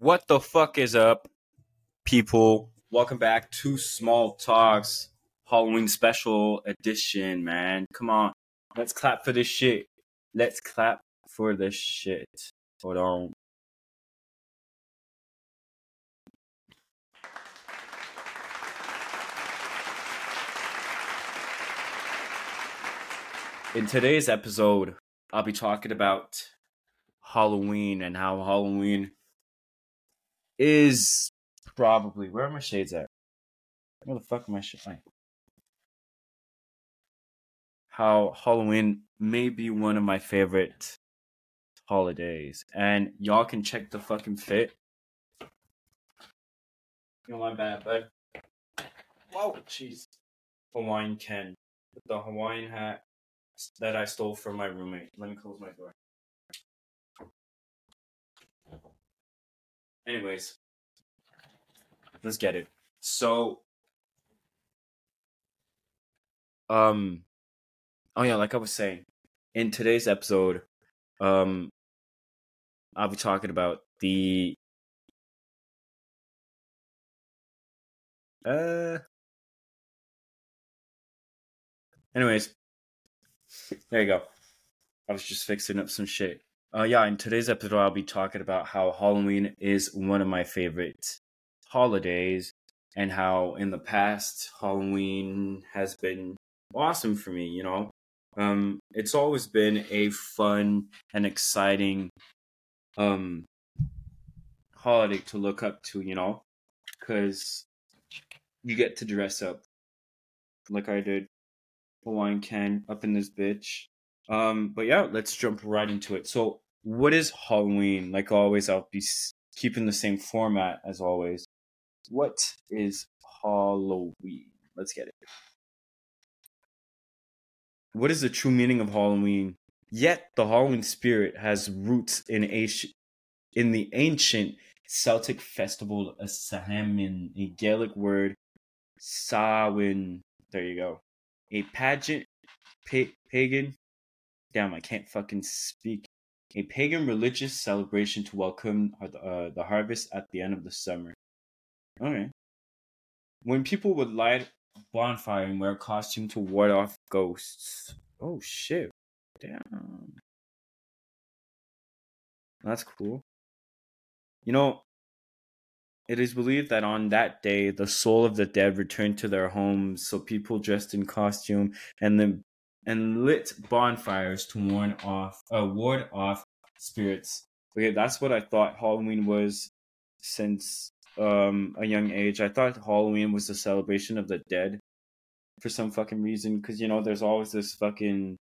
What the fuck is up, people? Welcome back to Small Talks Halloween Special Edition, man. Come on, let's clap for this shit. Let's clap for this shit. Hold on. In today's episode, I'll be talking about Halloween and how Halloween is probably where are my shades at? Where the fuck am I? How Halloween may be one of my favorite holidays, and y'all can check the fucking fit. You know my bad, bud. Whoa, jeez. Hawaiian Ken, the Hawaiian hat that I stole from my roommate. Let me close my door. Anyways, let's get it. So, um, oh yeah, like I was saying, in today's episode, um, I'll be talking about the uh. Anyways, there you go. I was just fixing up some shit. Uh, yeah, in today's episode, I'll be talking about how Halloween is one of my favorite holidays and how in the past, Halloween has been awesome for me, you know? Um, it's always been a fun and exciting um, holiday to look up to, you know? Because you get to dress up like I did. Hawaiian Ken up in this bitch. Um, but yeah, let's jump right into it. So, what is Halloween? Like always, I'll be keeping the same format as always. What is Halloween? Let's get it. What is the true meaning of Halloween? Yet the Halloween spirit has roots in a in the ancient Celtic festival of Samhain, a Gaelic word, Samhain. There you go. A pageant, pa- pagan Damn, I can't fucking speak. A pagan religious celebration to welcome uh, the harvest at the end of the summer. Okay. When people would light bonfire and wear a costume to ward off ghosts. Oh shit. Damn. That's cool. You know, it is believed that on that day, the soul of the dead returned to their homes, so people dressed in costume and then and lit bonfires to warn off, uh, ward off spirits. Okay, that's what I thought Halloween was since um, a young age. I thought Halloween was the celebration of the dead for some fucking reason, because you know, there's always this fucking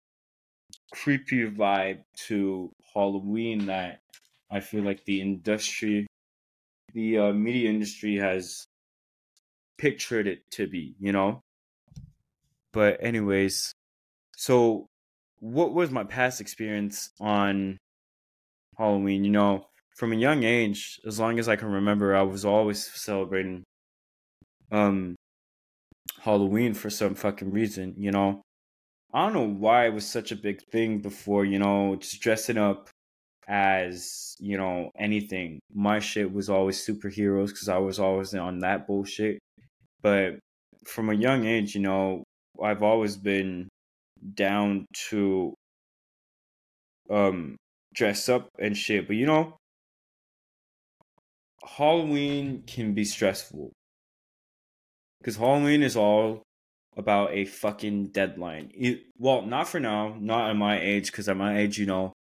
creepy vibe to Halloween that I feel like the industry, the uh, media industry has pictured it to be, you know. But anyways, so, what was my past experience on Halloween? You know, from a young age, as long as I can remember, I was always celebrating um Halloween for some fucking reason, you know. I don't know why it was such a big thing before, you know, just dressing up as, you know, anything. My shit was always superheroes because I was always on that bullshit. But from a young age, you know, I've always been down to um dress up and shit. But you know, Halloween can be stressful. Cause Halloween is all about a fucking deadline. It, well, not for now, not at my age, because at my age, you know,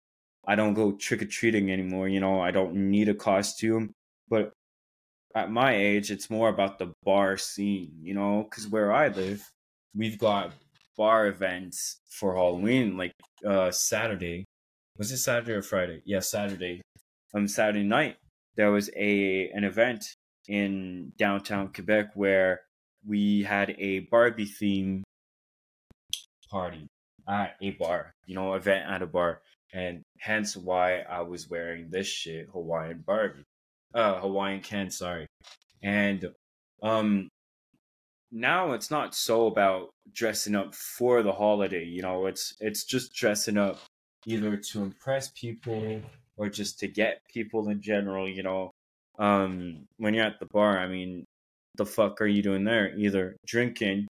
I don't go trick or treating anymore. You know, I don't need a costume. But at my age, it's more about the bar scene, you know, because where I live, we've got bar events for Halloween, like uh Saturday. Was it Saturday or Friday? Yeah, Saturday. Um, Saturday night there was a an event in downtown Quebec where we had a Barbie theme party at a bar, you know, event at a bar, and hence why I was wearing this shit Hawaiian Barbie, uh, Hawaiian Ken, sorry, and um, now it's not so about dressing up for the holiday you know it's it's just dressing up either to impress people or just to get people in general you know um, when you're at the bar, I mean, the fuck are you doing there? Either drinking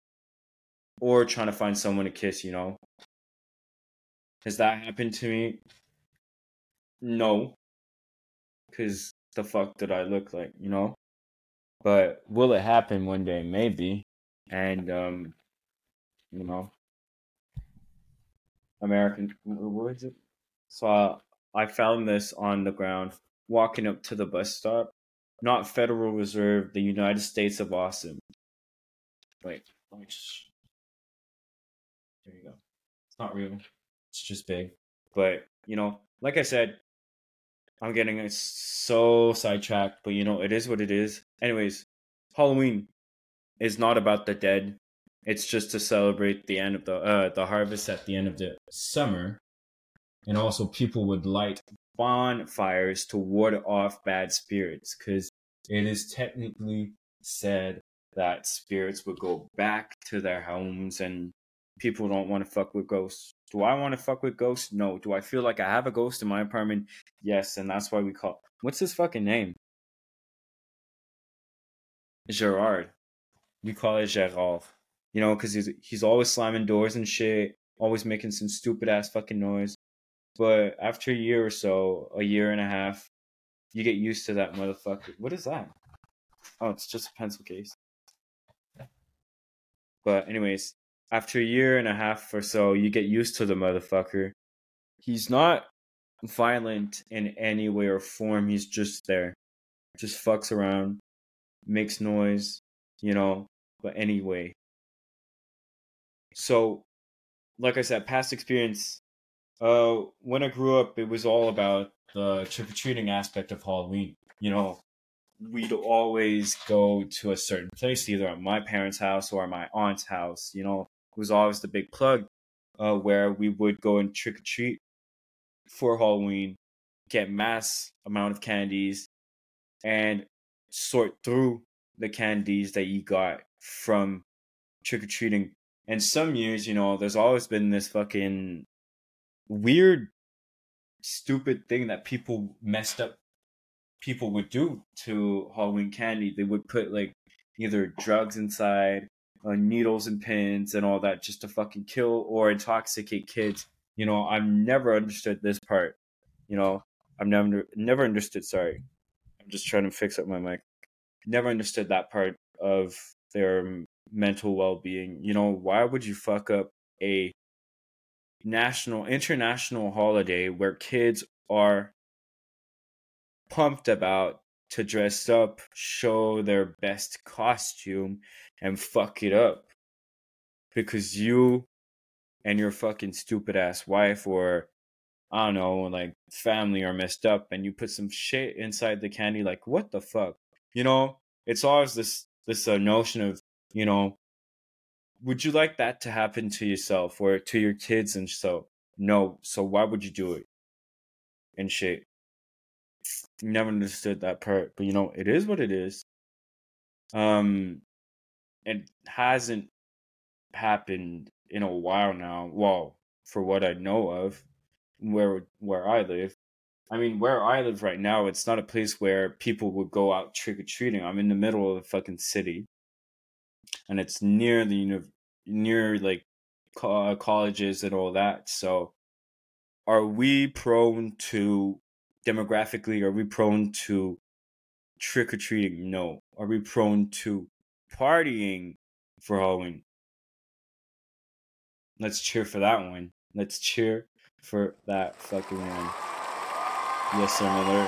or trying to find someone to kiss, you know? Has that happened to me? No. Because the fuck did I look like, you know? But will it happen one day? Maybe. And, um, you know, American, what is it? So uh, I found this on the ground walking up to the bus stop. Not Federal Reserve, the United States of Awesome. Wait, let me just. There you go. It's not real. It's just big. But, you know, like I said, I'm getting so sidetracked, but you know, it is what it is. Anyways, Halloween is not about the dead. It's just to celebrate the end of the uh, the harvest at the end of the summer, and also people would light bonfires to ward off bad spirits because it is technically said that spirits would go back to their homes and people don't want to fuck with ghosts. Do I want to fuck with ghosts? No. Do I feel like I have a ghost in my apartment? Yes, and that's why we call what's his fucking name? Gerard. It Gerard. You know, because he's he's always slamming doors and shit, always making some stupid ass fucking noise. But after a year or so, a year and a half, you get used to that motherfucker. What is that? Oh, it's just a pencil case. But anyways, after a year and a half or so, you get used to the motherfucker. He's not violent in any way or form. He's just there. Just fucks around, makes noise, you know. But anyway. So, like I said, past experience uh, when I grew up, it was all about the trick or treating aspect of Halloween. You know, we'd always go to a certain place, either at my parents' house or my aunt's house. You know, it was always the big plug uh, where we would go and trick or treat for Halloween, get mass amount of candies, and sort through the candies that you got from trick or treating. And some years, you know, there's always been this fucking weird, stupid thing that people messed up people would do to Halloween candy. They would put like either drugs inside, uh, needles and pins, and all that just to fucking kill or intoxicate kids. You know, I've never understood this part. You know, I've never never understood. Sorry, I'm just trying to fix up my mic. Never understood that part of their mental well being. You know, why would you fuck up a national international holiday where kids are pumped about to dress up, show their best costume, and fuck it up. Because you and your fucking stupid ass wife or I don't know, like family are messed up and you put some shit inside the candy, like what the fuck? You know, it's always this this uh, notion of, you know, would you like that to happen to yourself or to your kids and so no so why would you do it? And shit. Never understood that part but you know it is what it is. Um it hasn't happened in a while now well for what i know of where where i live i mean where i live right now it's not a place where people would go out trick-or-treating i'm in the middle of a fucking city and it's near the uni- near like co- uh, colleges and all that. So, are we prone to demographically? Are we prone to trick or treating? No. Are we prone to partying for Halloween? Let's cheer for that one. Let's cheer for that fucking one. Yes, sir, Miller.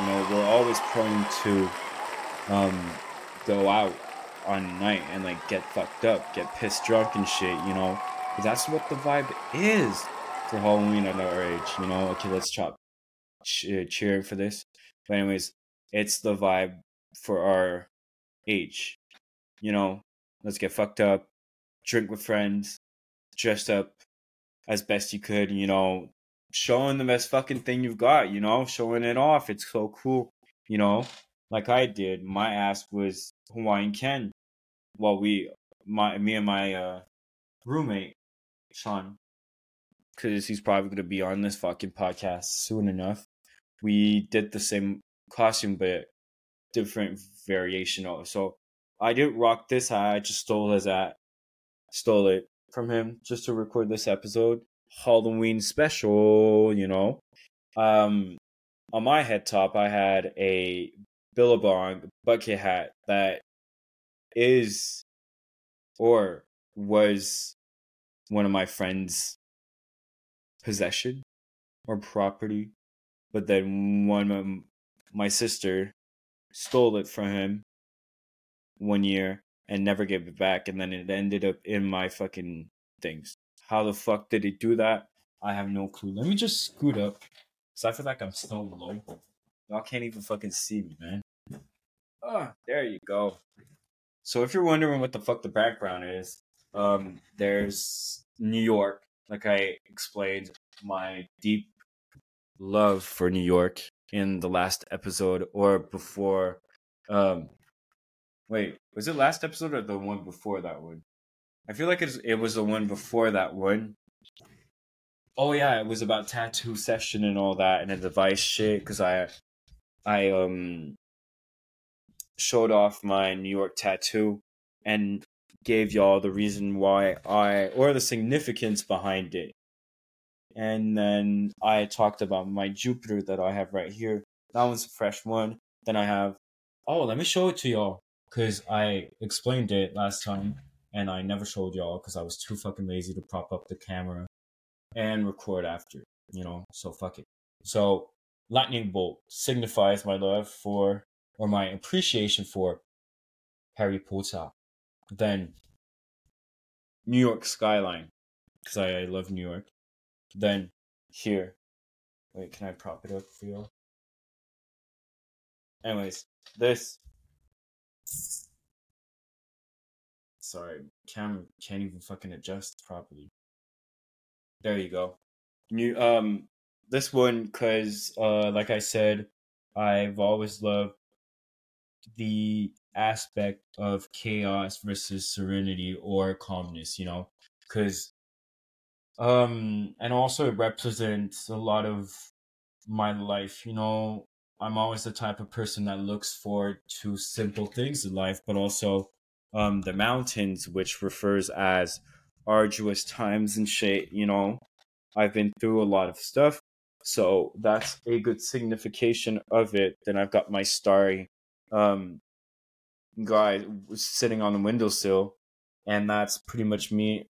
You know, we're always prone to um, go out on night and like get fucked up, get pissed drunk and shit, you know? That's what the vibe is for Halloween at our age, you know? Okay, let's chop cheer, cheer for this. But anyways, it's the vibe for our age. You know, let's get fucked up, drink with friends, dressed up as best you could, you know, showing the best fucking thing you've got, you know, showing it off. It's so cool, you know, like I did. My ass was Hawaiian Ken. Well, we, my, me and my uh, roommate, Sean, because he's probably going to be on this fucking podcast soon enough. We did the same costume, but different variation of. So I didn't rock this. I just stole his hat, stole it from him just to record this episode. Halloween special, you know. Um, on my head top, I had a Billabong bucket hat that is or was one of my friends' possession or property, but then one of my sister stole it from him one year and never gave it back, and then it ended up in my fucking things. How the fuck did he do that? I have no clue. Let me just scoot up, cause I feel like I'm so low. Y'all can't even fucking see me, man. Oh, there you go. So if you're wondering what the fuck the background is, um, there's New York. Like I explained, my deep love for New York in the last episode or before. Um, wait, was it last episode or the one before that one? I feel like it was the one before that one. Oh yeah, it was about tattoo session and all that and a device shit because I, I um, showed off my New York tattoo and gave y'all the reason why I or the significance behind it. And then I talked about my Jupiter that I have right here. That one's a fresh one. Then I have oh, let me show it to y'all because I explained it last time and I never showed y'all because I was too fucking lazy to prop up the camera and record after, you know. So fuck it. So lightning bolt signifies my love for or my appreciation for Harry Potter. Then New York skyline because I, I love New York. Then here, wait, can I prop it up for y'all? Anyways, this. Sorry, camera can't even fucking adjust properly. There you go. New um, this one because uh, like I said, I've always loved the aspect of chaos versus serenity or calmness, you know, because um and also it represents a lot of my life, you know, I'm always the type of person that looks forward to simple things in life, but also um the mountains, which refers as arduous times and shit, you know. I've been through a lot of stuff. So that's a good signification of it. Then I've got my starry um guy sitting on the windowsill, and that's pretty much me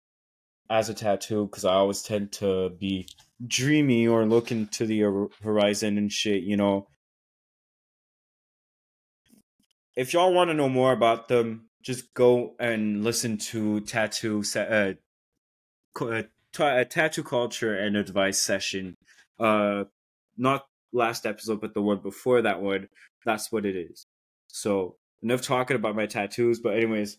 as a tattoo because I always tend to be dreamy or look into the horizon and shit, you know. If y'all want to know more about them, just go and listen to tattoo uh, uh, tattoo culture and advice session. Uh, not last episode, but the one before that one. That's what it is. So enough talking about my tattoos. But anyways,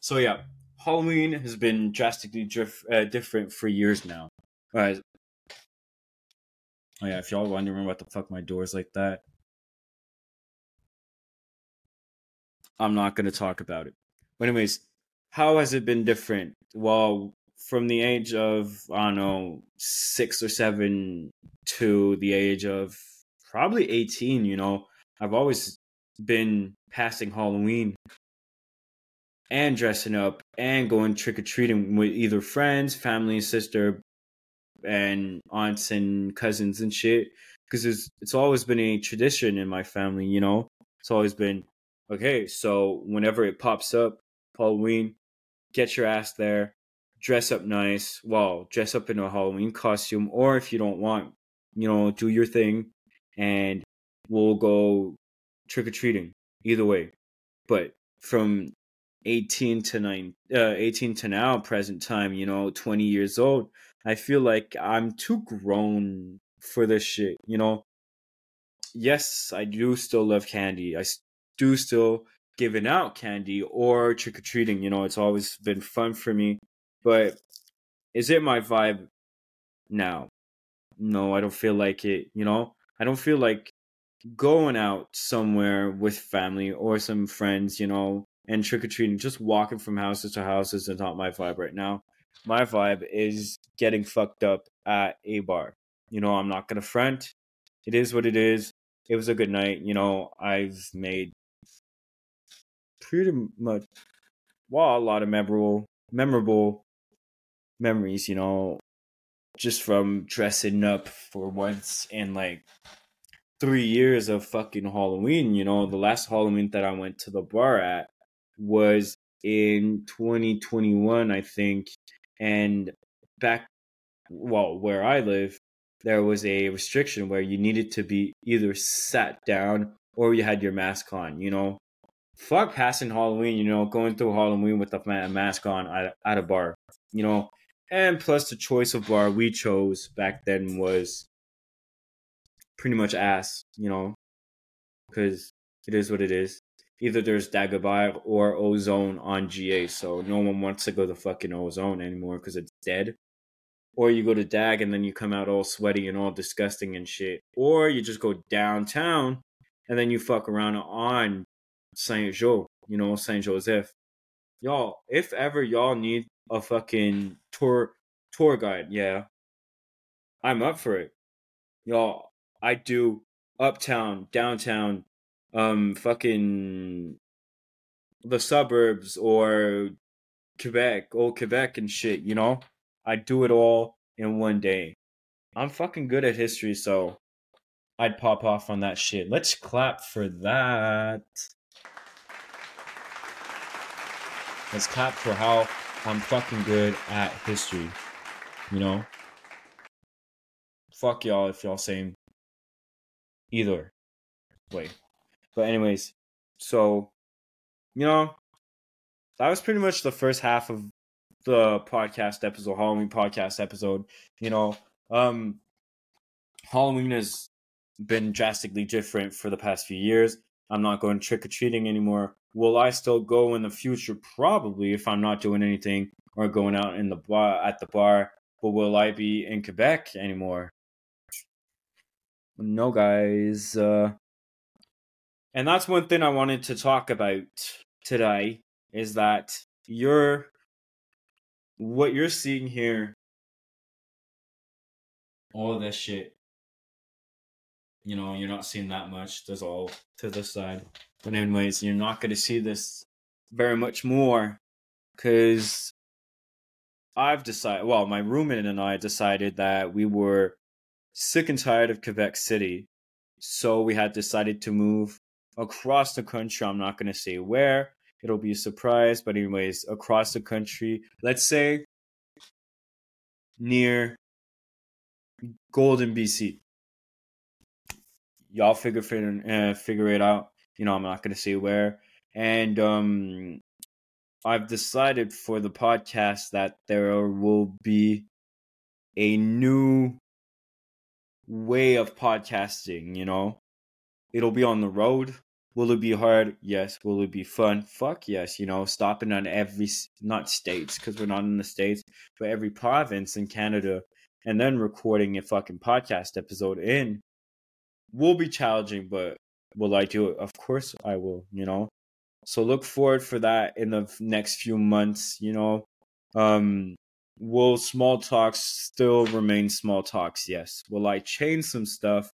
so yeah, Halloween has been drastically uh, different for years now. Right. Oh yeah, if y'all wondering what the fuck my door's like that, I'm not gonna talk about it. But anyways, how has it been different? Well, from the age of I don't know six or seven to the age of probably eighteen, you know, I've always been passing Halloween and dressing up and going trick or treating with either friends, family, sister, and aunts and cousins and shit. Because it's it's always been a tradition in my family, you know. It's always been okay. So whenever it pops up, Halloween, get your ass there, dress up nice. Well, dress up in a Halloween costume, or if you don't want, you know, do your thing, and we'll go trick or treating. Either way, but from 18 to 9 uh, 18 to now present time you know 20 years old i feel like i'm too grown for this shit you know yes i do still love candy i do still giving out candy or trick-or-treating you know it's always been fun for me but is it my vibe now no i don't feel like it you know i don't feel like going out somewhere with family or some friends, you know, and trick or treating, just walking from houses to houses is not my vibe right now. My vibe is getting fucked up at a bar. You know, I'm not gonna front. It is what it is. it was a good night. You know, I've made pretty much well a lot of memorable memorable memories. You know, just from dressing up for once in like three years of fucking Halloween. You know, the last Halloween that I went to the bar at was in 2021, I think. And back, well, where I live, there was a restriction where you needed to be either sat down or you had your mask on, you know. Fuck passing Halloween, you know, going through Halloween with a mask on at, at a bar, you know. And plus, the choice of bar we chose back then was pretty much ass, you know, because it is what it is. Either there's Dagobert or Ozone on GA, so no one wants to go to fucking Ozone anymore because it's dead. Or you go to Dag and then you come out all sweaty and all disgusting and shit. Or you just go downtown and then you fuck around on Saint Jo, you know, Saint Joseph. Y'all, if ever y'all need a fucking tour tour guide, yeah, I'm up for it. Y'all, I do uptown, downtown, um, fucking the suburbs or Quebec, old Quebec and shit, you know? I do it all in one day. I'm fucking good at history, so I'd pop off on that shit. Let's clap for that. Let's clap for how I'm fucking good at history. You know? Fuck y'all if y'all saying either way. But anyways, so you know, that was pretty much the first half of the podcast episode, Halloween podcast episode. You know, um Halloween has been drastically different for the past few years. I'm not going trick or treating anymore. Will I still go in the future? Probably if I'm not doing anything or going out in the bar at the bar. But will I be in Quebec anymore? No, guys. Uh, and that's one thing I wanted to talk about today is that you're what you're seeing here, all this shit. You know, you're not seeing that much. There's all to the side. But anyways, you're not gonna see this very much more because I've decided well, my roommate and I decided that we were sick and tired of Quebec City. So we had decided to move across the country. I'm not going to say where, it'll be a surprise. But, anyways, across the country, let's say near Golden, BC. Y'all figure, figure, uh, figure it out. You know, I'm not going to say where. And um, I've decided for the podcast that there will be a new way of podcasting, you know? It'll be on the road. Will it be hard? Yes. Will it be fun? Fuck yes. You know, stopping on every, not states, because we're not in the states, but every province in Canada and then recording a fucking podcast episode in will be challenging, but will I do it? Of course I will, you know? So look forward for that in the next few months, you know? Um, Will small talks still remain small talks? Yes. Will I change some stuff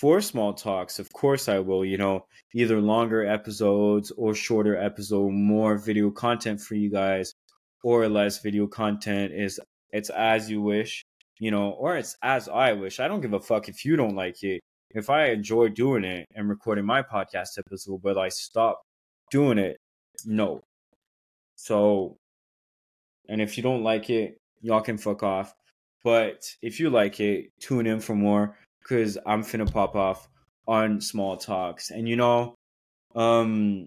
for small talks? Of course I will. You know, either longer episodes or shorter episode, more video content for you guys, or less video content is it's as you wish, you know, or it's as I wish. I don't give a fuck if you don't like it. If I enjoy doing it and recording my podcast episode, but I stop doing it, no. So and if you don't like it, y'all can fuck off. But if you like it, tune in for more because I'm finna pop off on small talks. And you know, um,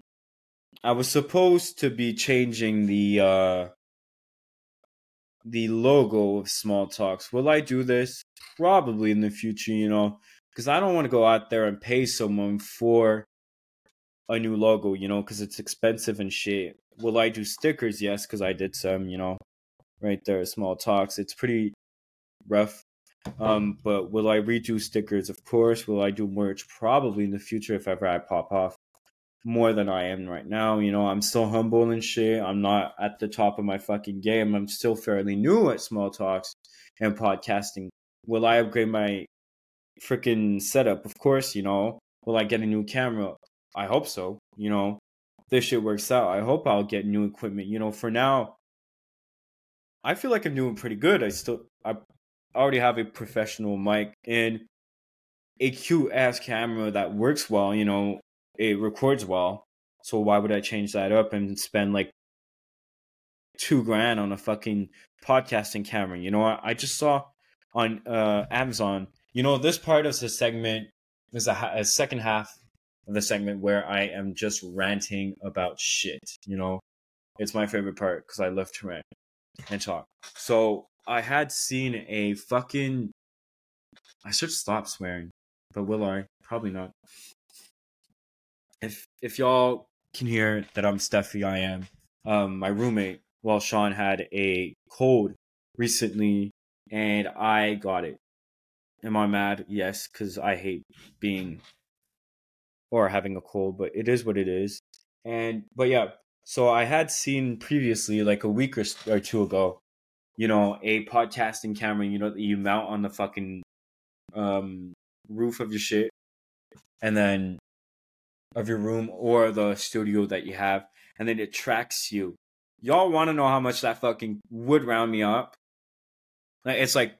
I was supposed to be changing the uh the logo of small talks. Will I do this? Probably in the future, you know, because I don't want to go out there and pay someone for a new logo, you know, because it's expensive and shit. Will I do stickers? Yes, because I did some, you know, right there, small talks. It's pretty rough. Um, but will I redo stickers? Of course. Will I do merch? Probably in the future if ever I pop off more than I am right now. You know, I'm still humble and shit. I'm not at the top of my fucking game. I'm still fairly new at small talks and podcasting. Will I upgrade my freaking setup. Of course, you know, will I get a new camera? I hope so. You know, this shit works out. I hope I'll get new equipment. You know, for now, I feel like I'm doing pretty good. I still, I already have a professional mic and a cute ass camera that works well. You know, it records well. So why would I change that up and spend like two grand on a fucking podcasting camera? You know, I, I just saw on uh, Amazon. You know, this part of the segment is a, a second half of the segment where I am just ranting about shit. You know, it's my favorite part because I love to rant and talk. So I had seen a fucking. I should stop swearing, but will I? Probably not. If if y'all can hear that I'm Steffi, I am. Um, my roommate, well, Sean had a cold recently, and I got it. Am I mad? Yes, because I hate being or having a cold, but it is what it is. And but yeah, so I had seen previously, like a week or, or two ago, you know, a podcasting camera, you know, that you mount on the fucking um, roof of your shit, and then of your room or the studio that you have, and then it tracks you. Y'all want to know how much that fucking would round me up? Like it's like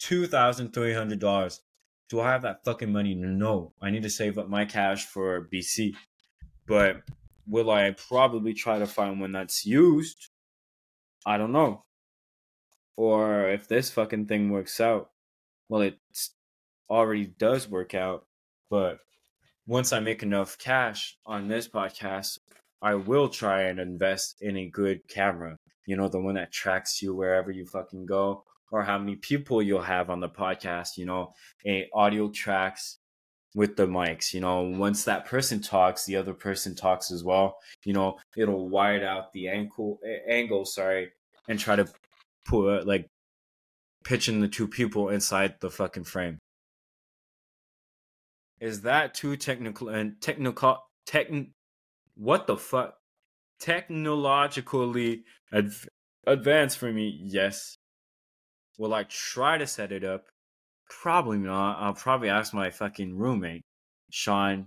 two thousand three hundred dollars. Do I have that fucking money? No. I need to save up my cash for BC. But will I probably try to find one that's used? I don't know. Or if this fucking thing works out, well, it already does work out. But once I make enough cash on this podcast, I will try and invest in a good camera. You know, the one that tracks you wherever you fucking go or how many people you'll have on the podcast, you know, a audio tracks with the mics, you know, once that person talks, the other person talks as well. You know, it'll wide out the ankle angle, sorry, and try to put like pitching the two people inside the fucking frame. Is that too technical and technical tech what the fuck technologically adv- advanced for me? Yes. Will I try to set it up? Probably not. I'll probably ask my fucking roommate, Sean.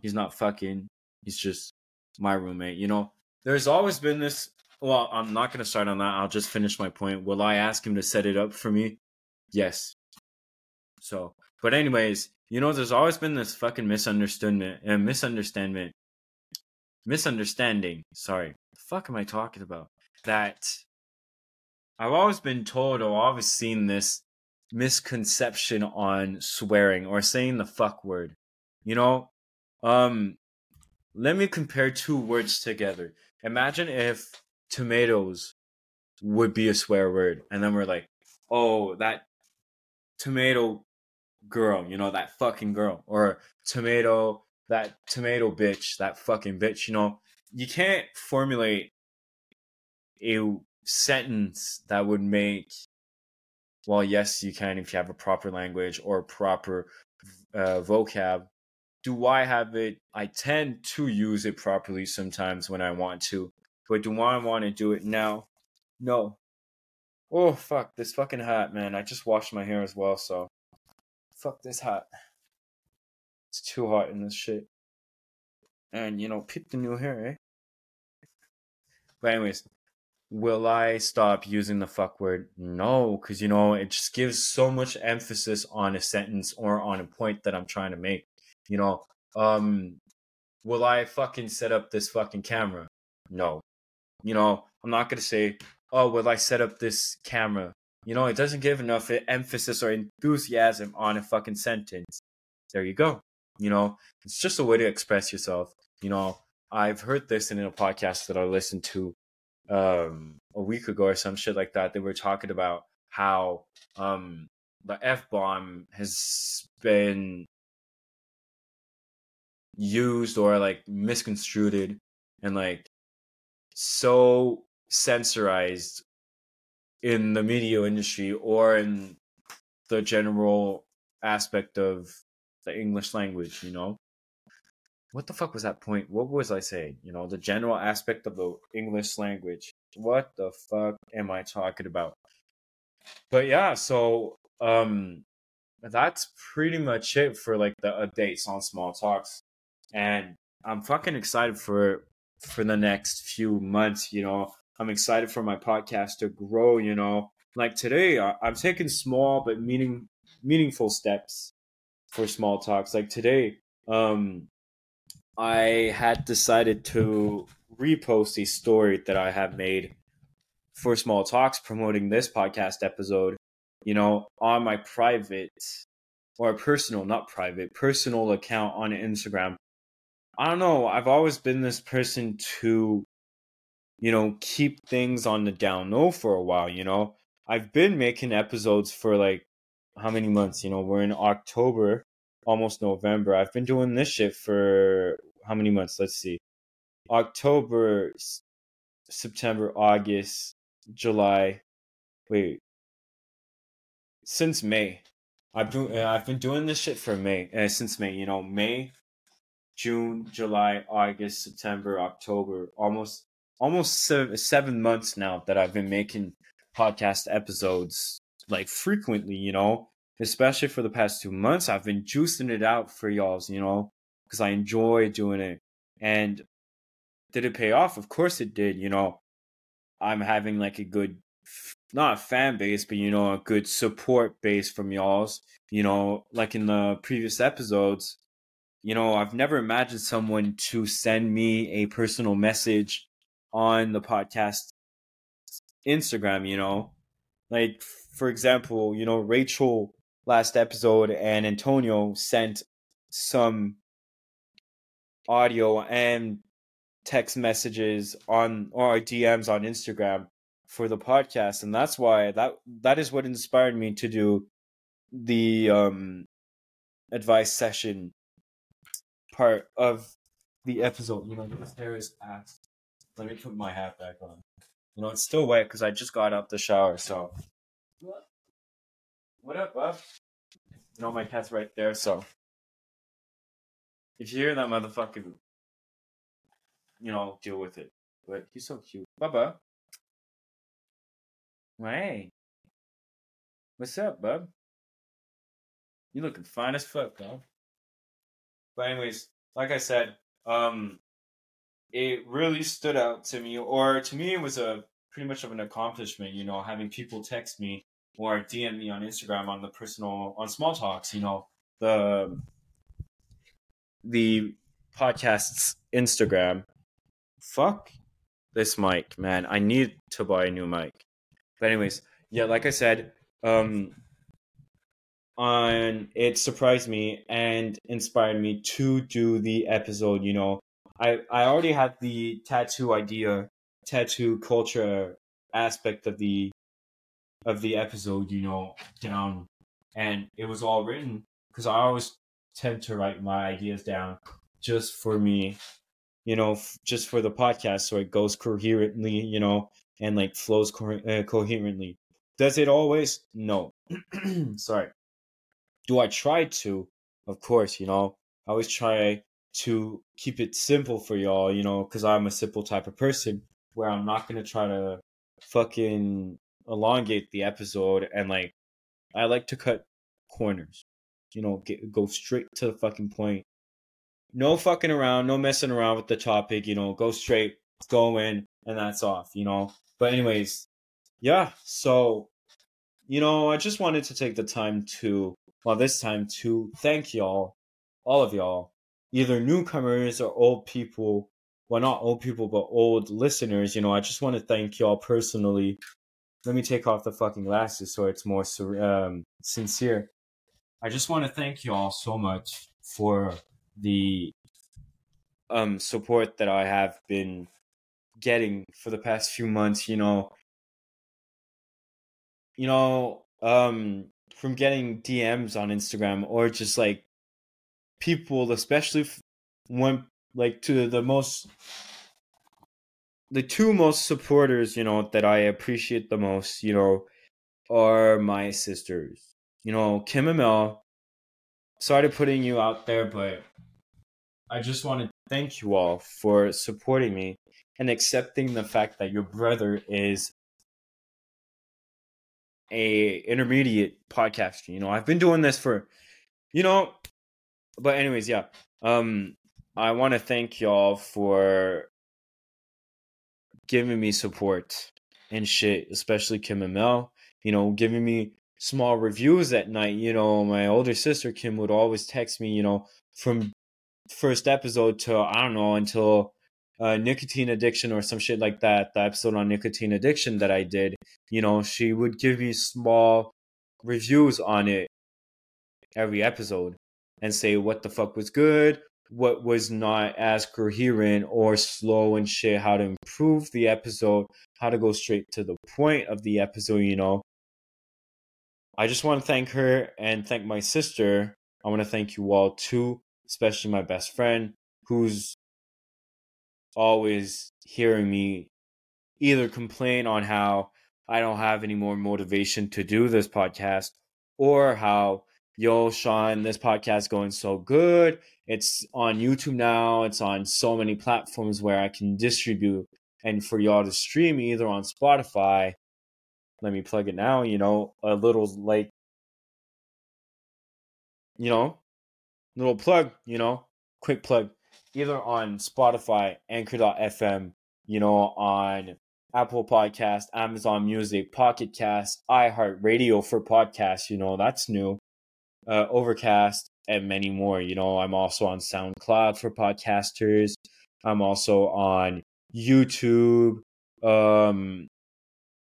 He's not fucking. He's just my roommate. You know, there's always been this. Well, I'm not going to start on that. I'll just finish my point. Will I ask him to set it up for me? Yes. So, but anyways, you know, there's always been this fucking misunderstanding and uh, misunderstanding, misunderstanding. Sorry, the fuck am I talking about? That I've always been told or always seen this misconception on swearing or saying the fuck word. You know, um, let me compare two words together. Imagine if tomatoes would be a swear word, and then we're like, oh, that tomato girl, you know, that fucking girl, or tomato, that tomato bitch, that fucking bitch, you know, you can't formulate a sentence that would make well yes you can if you have a proper language or proper uh, vocab. Do i have it? I tend to use it properly sometimes when i want to but do i want to do it now? No. Oh fuck this fucking hat man. I just washed my hair as well so fuck this hat it's too hot in this shit and you know pick the new hair eh but anyways will I stop using the fuck word? No, because you know, it just gives so much emphasis on a sentence or on a point that I'm trying to make. You know, um, will I fucking set up this fucking camera? No. You know, I'm not gonna say, oh, will I set up this camera? You know, it doesn't give enough emphasis or enthusiasm on a fucking sentence. There you go. You know, it's just a way to express yourself. You know, I've heard this in a podcast that I listened to um, a week ago or some shit like that. They were talking about how um, the f bomb has been used or like misconstrued and like so censorized in the media industry or in the general aspect of the English language, you know? what the fuck was that point? What was I saying? You know, the general aspect of the English language. What the fuck am I talking about? But yeah, so um that's pretty much it for like the updates on small talks. And I'm fucking excited for for the next few months, you know. I'm excited for my podcast to grow, you know. Like today, I'm taking small but meaning meaningful steps for small talks. Like today, um I had decided to repost a story that I have made for small talks promoting this podcast episode, you know, on my private or personal, not private, personal account on Instagram. I don't know. I've always been this person to, you know, keep things on the down low for a while, you know. I've been making episodes for like how many months? You know, we're in October, almost November. I've been doing this shit for how many months? Let's see. October, September, August, July. Wait. Since May. I've been I've been doing this shit for May uh, since May. You know, May, June, July, August, September, October. Almost almost seven, seven months now that I've been making podcast episodes like frequently. You know, especially for the past two months, I've been juicing it out for y'all's. You know, because I enjoy doing it. And did it pay off? Of course it did. You know, I'm having like a good, not a fan base, but you know, a good support base from y'all's. You know, like in the previous episodes, you know, I've never imagined someone to send me a personal message on the podcast Instagram, you know. Like, for example, you know, Rachel last episode and Antonio sent some audio and text messages on or DMs on Instagram for the podcast and that's why that that is what inspired me to do the um advice session part of the episode you know this hair is ass let me put my hat back on you know it's still wet because i just got out the shower so what up bub you know my cat's right there so if you hear that motherfucker, you know, deal with it. But he's so cute. Bubba. Hey. What's up, bub? You looking fine as fuck, though. But anyways, like I said, um, it really stood out to me, or to me, it was a pretty much of an accomplishment. You know, having people text me or DM me on Instagram on the personal on small talks. You know, the the podcast's Instagram. Fuck this mic, man. I need to buy a new mic. But anyways, yeah, like I said, um on it surprised me and inspired me to do the episode, you know. I I already had the tattoo idea, tattoo culture aspect of the of the episode, you know, down and it was all written because I always tend to write my ideas down just for me, you know, f- just for the podcast, so it goes coherently, you know, and like flows co- uh, coherently. Does it always? No. Sorry. Do I try to? Of course, you know, I always try to keep it simple for y'all, you know, because I'm a simple type of person where I'm not gonna try to fucking elongate the episode and like I like to cut corners you know, get, go straight to the fucking point. No fucking around, no messing around with the topic, you know, go straight, go in, and that's off, you know. But anyways, yeah, so you know, I just wanted to take the time to well this time to thank y'all, all of y'all, either newcomers or old people, well not old people but old listeners, you know, I just want to thank y'all personally. Let me take off the fucking glasses so it's more um, sincere. I just want to thank you all so much for the um support that I have been getting for the past few months, you know. You know, um from getting DMs on Instagram or just like people especially when like to the most the two most supporters, you know, that I appreciate the most, you know, are my sisters you know, Kim and Mel, sorry to putting you out there, but I just want to thank you all for supporting me and accepting the fact that your brother is a intermediate podcaster. You know, I've been doing this for, you know, but anyways, yeah. Um, I want to thank y'all for giving me support and shit, especially Kim and Mel. You know, giving me small reviews at night. You know, my older sister Kim would always text me. You know, from first episode to I don't know until uh, nicotine addiction or some shit like that. The episode on nicotine addiction that I did. You know, she would give me small reviews on it every episode and say what the fuck was good, what was not as coherent or slow and shit, how to improve the episode, how to go straight to the point of the episode, you know. I just want to thank her and thank my sister. I want to thank you all too, especially my best friend who's always hearing me either complain on how I don't have any more motivation to do this podcast or how yo, Sean, this podcast going so good. It's on YouTube now. It's on so many platforms where I can distribute and for y'all to stream either on Spotify. Let me plug it now, you know, a little like, you know, little plug, you know, quick plug, either on Spotify, Anchor.fm, you know, on Apple Podcast, Amazon Music, Pocket Cast, iHeartRadio for podcasts, you know, that's new uh, Overcast, and many more. You know, I'm also on SoundCloud for podcasters. I'm also on YouTube. Um,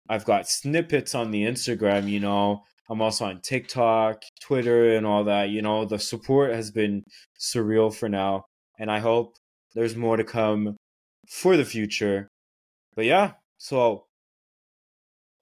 I've got snippets on the Instagram. You know, I'm also on TikTok, Twitter, and all that. You know, the support has been surreal for now, and I hope there's more to come for the future. But yeah, so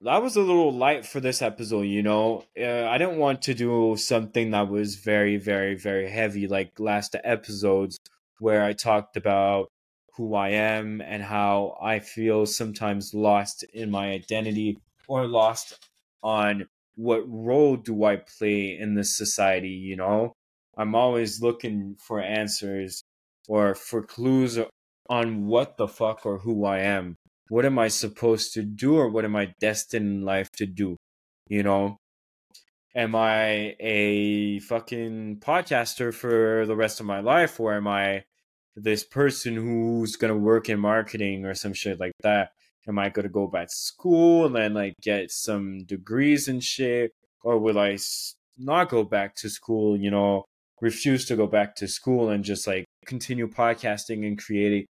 that was a little light for this episode, you know. Uh, I didn't want to do something that was very, very, very heavy like last episodes where I talked about who I am and how I feel sometimes lost in my identity or lost on what role do I play in this society, you know. I'm always looking for answers or for clues on what the fuck or who I am what am I supposed to do or what am I destined in life to do? You know? Am I a fucking podcaster for the rest of my life or am I this person who's gonna work in marketing or some shit like that? Am I gonna go back to school and then like get some degrees and shit? Or will I not go back to school, you know, refuse to go back to school and just like continue podcasting and creating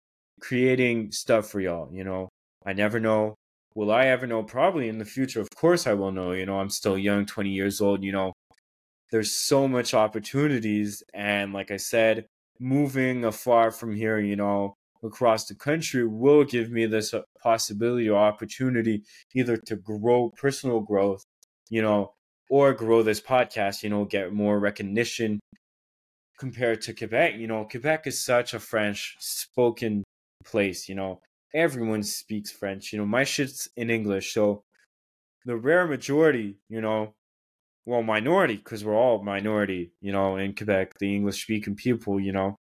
creating stuff for y'all, you know? I never know. Will I ever know? Probably in the future. Of course, I will know. You know, I'm still young, 20 years old. You know, there's so much opportunities. And like I said, moving afar from here, you know, across the country will give me this uh, possibility or opportunity either to grow personal growth, you know, or grow this podcast, you know, get more recognition compared to Quebec. You know, Quebec is such a French spoken place, you know everyone speaks French. You know, my shit's in English. So the rare majority, you know, well, minority, because we're all minority, you know, in Quebec, the English speaking people, you know,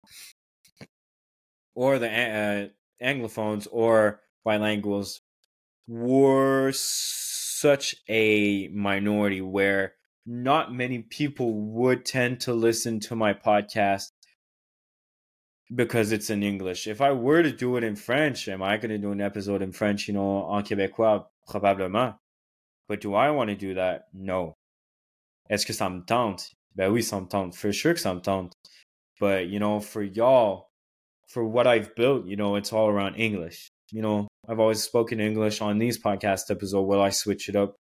or the uh, Anglophones or bilinguals were such a minority where not many people would tend to listen to my podcast because it's in English. If I were to do it in French, am I going to do an episode in French, you know, en québécois? Probablement. But do I want to do that? No. Est-ce que ça me tente? Ben oui, ça me tente. For sure que ça me tente. But, you know, for y'all, for what I've built, you know, it's all around English. You know, I've always spoken English on these podcast episodes. Will I switch it up?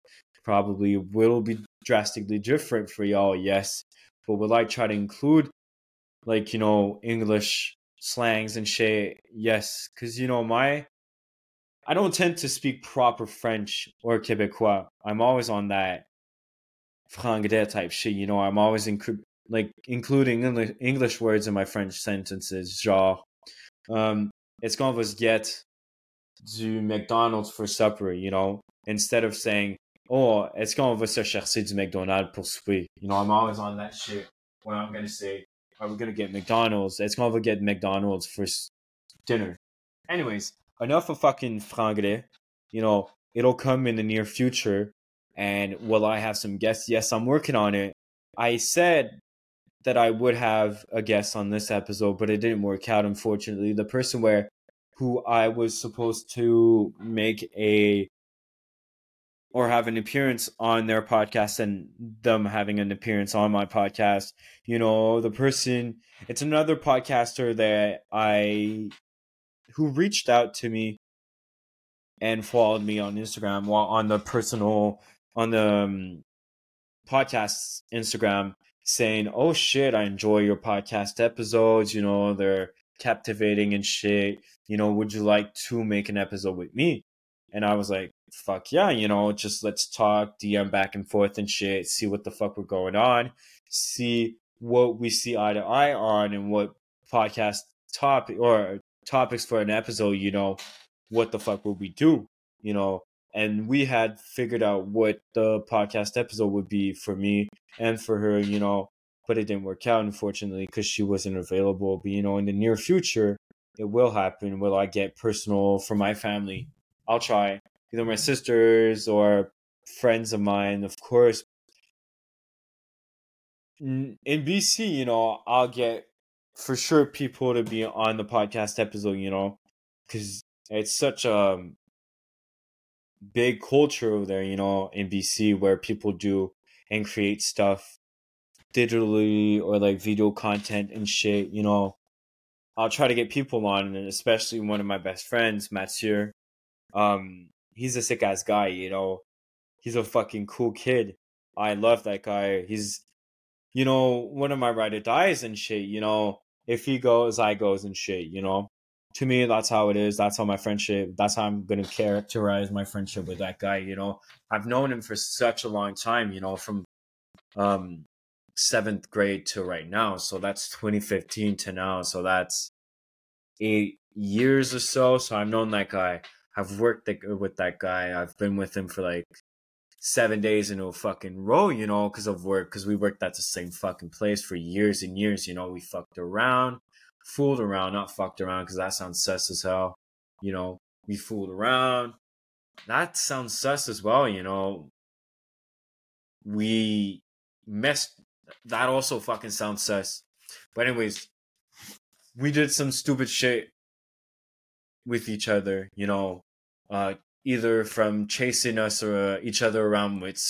Probably will be drastically different for y'all, yes. But will I try to include like you know English slangs and shit. Yes, because you know my I don't tend to speak proper French or Quebecois. I'm always on that franglais type shit. You know, I'm always inc- like including English words in my French sentences. Genre, um, est-ce qu'on va se get du McDonald's for supper? You know, instead of saying, oh, est-ce qu'on va se chercher du McDonald's pour souper? You know, I'm always on that shit when I'm gonna say are gonna get McDonald's? It's gonna get McDonald's for dinner. Anyways, enough of fucking franglais. You know, it'll come in the near future. And will I have some guests? Yes, I'm working on it. I said that I would have a guest on this episode, but it didn't work out, unfortunately. The person where who I was supposed to make a or have an appearance on their podcast and them having an appearance on my podcast. You know, the person, it's another podcaster that I, who reached out to me and followed me on Instagram while on the personal, on the um, podcast Instagram saying, oh shit, I enjoy your podcast episodes. You know, they're captivating and shit. You know, would you like to make an episode with me? And I was like, fuck yeah, you know, just let's talk, DM back and forth and shit, see what the fuck we're going on, see what we see eye to eye on and what podcast topic or topics for an episode, you know, what the fuck would we do, you know? And we had figured out what the podcast episode would be for me and for her, you know, but it didn't work out, unfortunately, because she wasn't available. But, you know, in the near future, it will happen. Will I get personal for my family? I'll try either my sisters or friends of mine, of course. In BC, you know, I'll get for sure people to be on the podcast episode, you know, because it's such a big culture over there, you know, in BC where people do and create stuff digitally or like video content and shit, you know. I'll try to get people on, and especially one of my best friends, Mathieu. Um, he's a sick ass guy, you know. He's a fucking cool kid. I love that guy. He's, you know, one of my ride or dies and shit, you know. If he goes, I goes and shit, you know. To me, that's how it is. That's how my friendship, that's how I'm going to characterize my friendship with that guy, you know. I've known him for such a long time, you know, from um seventh grade to right now. So that's 2015 to now. So that's eight years or so. So I've known that guy. I've worked with that guy. I've been with him for like seven days in a fucking row, you know, because of work. Because we worked at the same fucking place for years and years. You know, we fucked around, fooled around, not fucked around, because that sounds sus as hell. You know, we fooled around. That sounds sus as well. You know, we messed. That also fucking sounds sus. But anyways, we did some stupid shit with each other, you know, uh, either from chasing us or uh, each other around with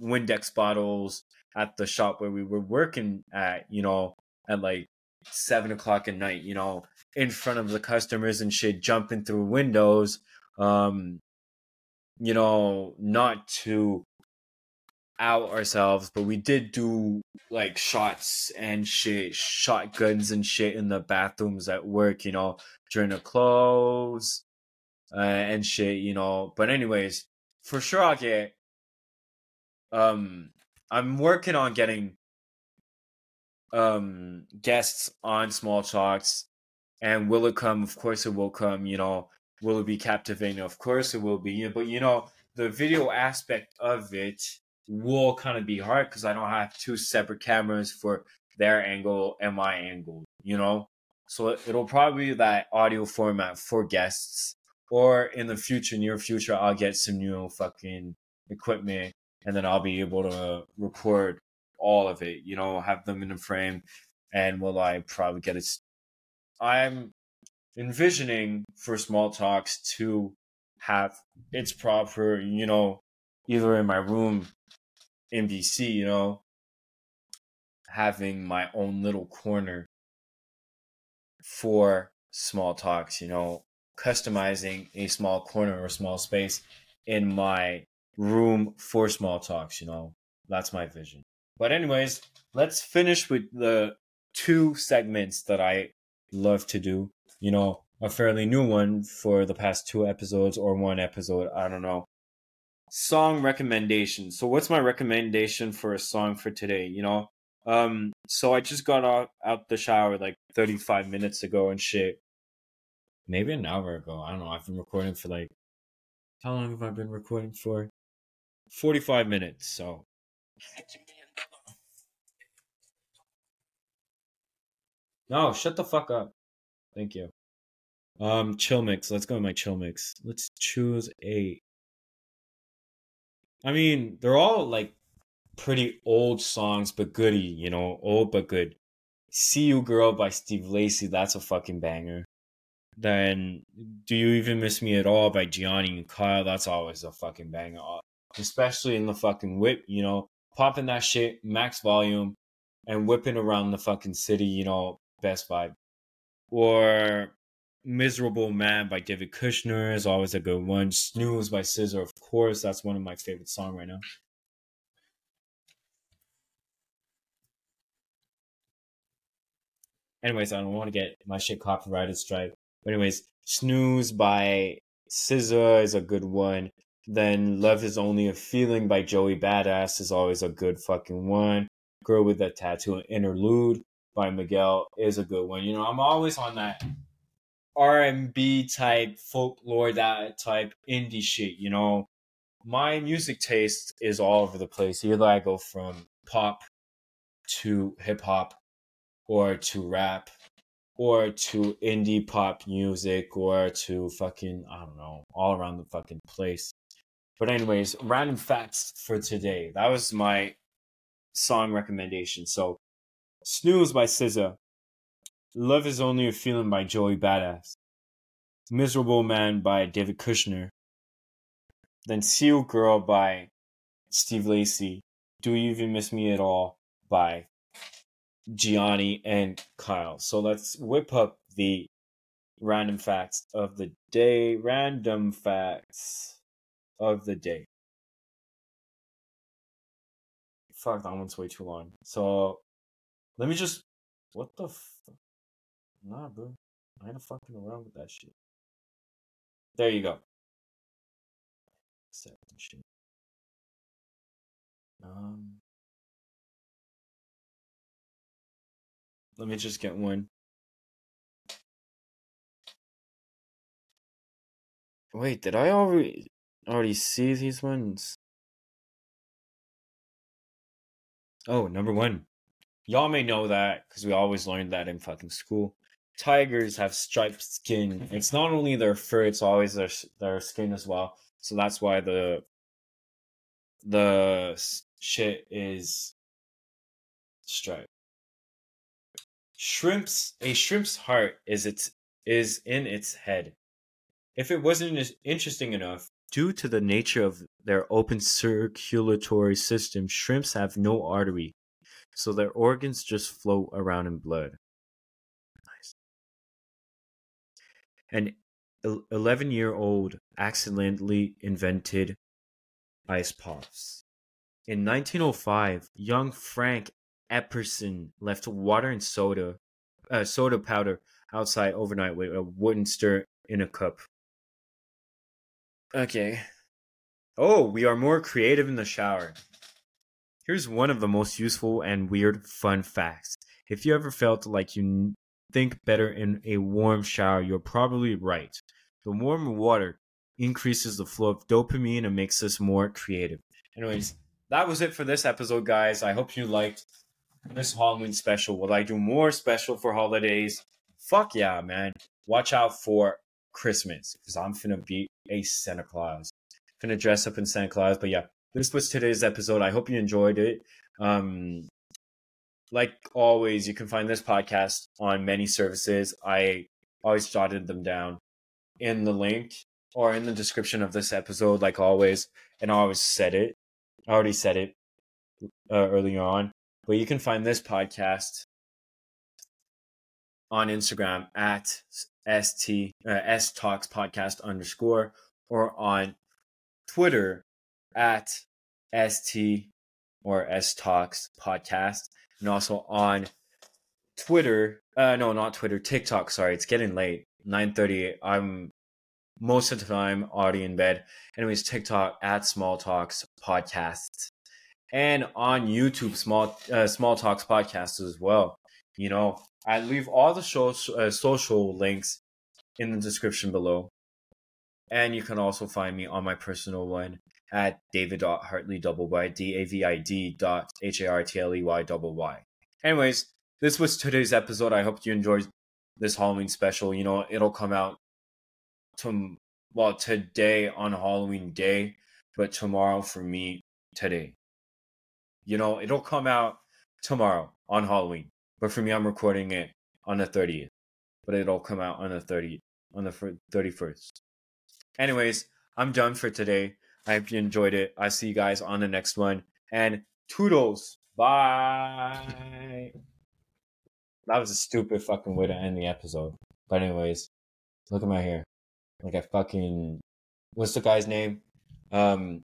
Windex bottles at the shop where we were working at, you know, at like seven o'clock at night, you know, in front of the customers and shit, jumping through windows, um, you know, not to out ourselves, but we did do like shots and shit, shotguns and shit in the bathrooms at work, you know, during the close uh, and shit, you know. But anyways, for sure I'll get. Um, I'm working on getting um guests on small talks, and will it come? Of course it will come. You know, will it be captivating? Of course it will be. But you know, the video aspect of it will kind of be hard because I don't have two separate cameras for their angle and my angle, you know? So it'll probably be that audio format for guests. Or in the future, near future, I'll get some new fucking equipment and then I'll be able to record all of it, you know, have them in a frame. And will I probably get it? I'm envisioning for small talks to have its proper, you know, either in my room in BC, you know, having my own little corner for small talks, you know, customizing a small corner or small space in my room for small talks, you know. That's my vision. But anyways, let's finish with the two segments that I love to do. You know, a fairly new one for the past two episodes or one episode, I don't know song recommendation. So what's my recommendation for a song for today? You know, um, so I just got out out the shower like 35 minutes ago and shit. Maybe an hour ago. I don't know. I've been recording for like how long have I been recording for? 45 minutes. So No, shut the fuck up. Thank you. Um, chill mix. Let's go with my chill mix. Let's choose a I mean, they're all like pretty old songs, but goody, you know, old but good. C U Girl by Steve Lacy, that's a fucking banger. Then Do You Even Miss Me at All by Gianni and Kyle, that's always a fucking banger. Uh, especially in the fucking whip, you know, popping that shit, max volume, and whipping around the fucking city, you know, best vibe. Or Miserable Man by David Kushner is always a good one. Snooze by SZA, of course, that's one of my favorite songs right now. Anyways, I don't want to get my shit copyrighted strike. But anyways, Snooze by SZA is a good one. Then Love is Only a Feeling by Joey Badass is always a good fucking one. Girl with a Tattoo Interlude by Miguel is a good one. You know, I'm always on that R&B type, folklore, that type indie shit, you know. My music taste is all over the place. Either I go from pop to hip hop or to rap or to indie pop music or to fucking I don't know, all around the fucking place. But anyways, random facts for today. That was my song recommendation. So Snooze by SZA. Love is Only a Feeling by Joey Badass. Miserable Man by David Kushner. Then C U Girl by Steve Lacy. Do You Even Miss Me at All by Gianni, and Kyle. So let's whip up the random facts of the day. Random facts of the day. Fuck, that one's way too long. So let me just. What the fuck? Nah, bro. I ain't fucking around with that shit. There you go. Accept shit. Um. Let me just get one. Wait, did I already already see these ones? Oh, number one. Y'all may know that because we always learned that in fucking school. Tigers have striped skin. It's not only their fur; it's always their their skin as well. So that's why the the shit is striped. Shrimp's a shrimp's heart is its is in its head. If it wasn't interesting enough, due to the nature of their open circulatory system, shrimps have no artery, so their organs just float around in blood. Nice. An 11 year old accidentally invented ice pops. In 1905, young Frank Epperson left water and soda, uh, soda powder outside overnight with a wooden stir in a cup. Okay. Oh, we are more creative in the shower. Here's one of the most useful and weird fun facts. If you ever felt like you think better in a warm shower, you're probably right. The warm water increases the flow of dopamine and makes us more creative. Anyways, that was it for this episode, guys. I hope you liked this Halloween special. Will I do more special for holidays? Fuck yeah, man. Watch out for Christmas because I'm finna be a Santa Claus. Finna dress up in Santa Claus. But yeah, this was today's episode. I hope you enjoyed it. Um, like always, you can find this podcast on many services. I always jotted them down in the link or in the description of this episode, like always. And I always said it. I already said it uh, earlier on. But you can find this podcast on Instagram at st uh, s talks podcast underscore or on Twitter at st or s talks podcast and also on Twitter. Uh, no, not Twitter. TikTok. Sorry, it's getting late. Nine thirty. I'm most of the time already in bed. Anyways, TikTok at Small Talks Podcasts and on YouTube, Small uh, Small Talks podcast as well. You know, I leave all the show, uh, social links in the description below, and you can also find me on my personal one at david.hartley double y d a v i d dot h a r t l e y double y. Anyways, this was today's episode. I hope you enjoyed this Halloween special. You know, it'll come out to well today on Halloween day but tomorrow for me today. You know, it'll come out tomorrow on Halloween. But for me, I'm recording it on the 30th. But it'll come out on the 30th, on the 31st. Anyways, I'm done for today. I hope you enjoyed it. I'll see you guys on the next one. And toodles. Bye. That was a stupid fucking way to end the episode. But anyways, look at my hair. Like I fucking what's the guy's name? Um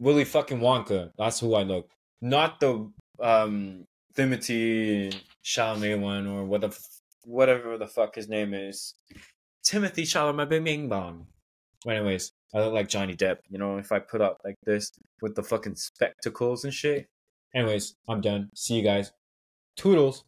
Willy fucking Wonka. That's who I look. Not the um Timothy Chalamet one or whatever whatever the fuck his name is. Timothy Chalamet Bing Bong. But anyways, I look like Johnny Depp, you know, if I put up like this with the fucking spectacles and shit. Anyways, I'm done. See you guys. Toodles.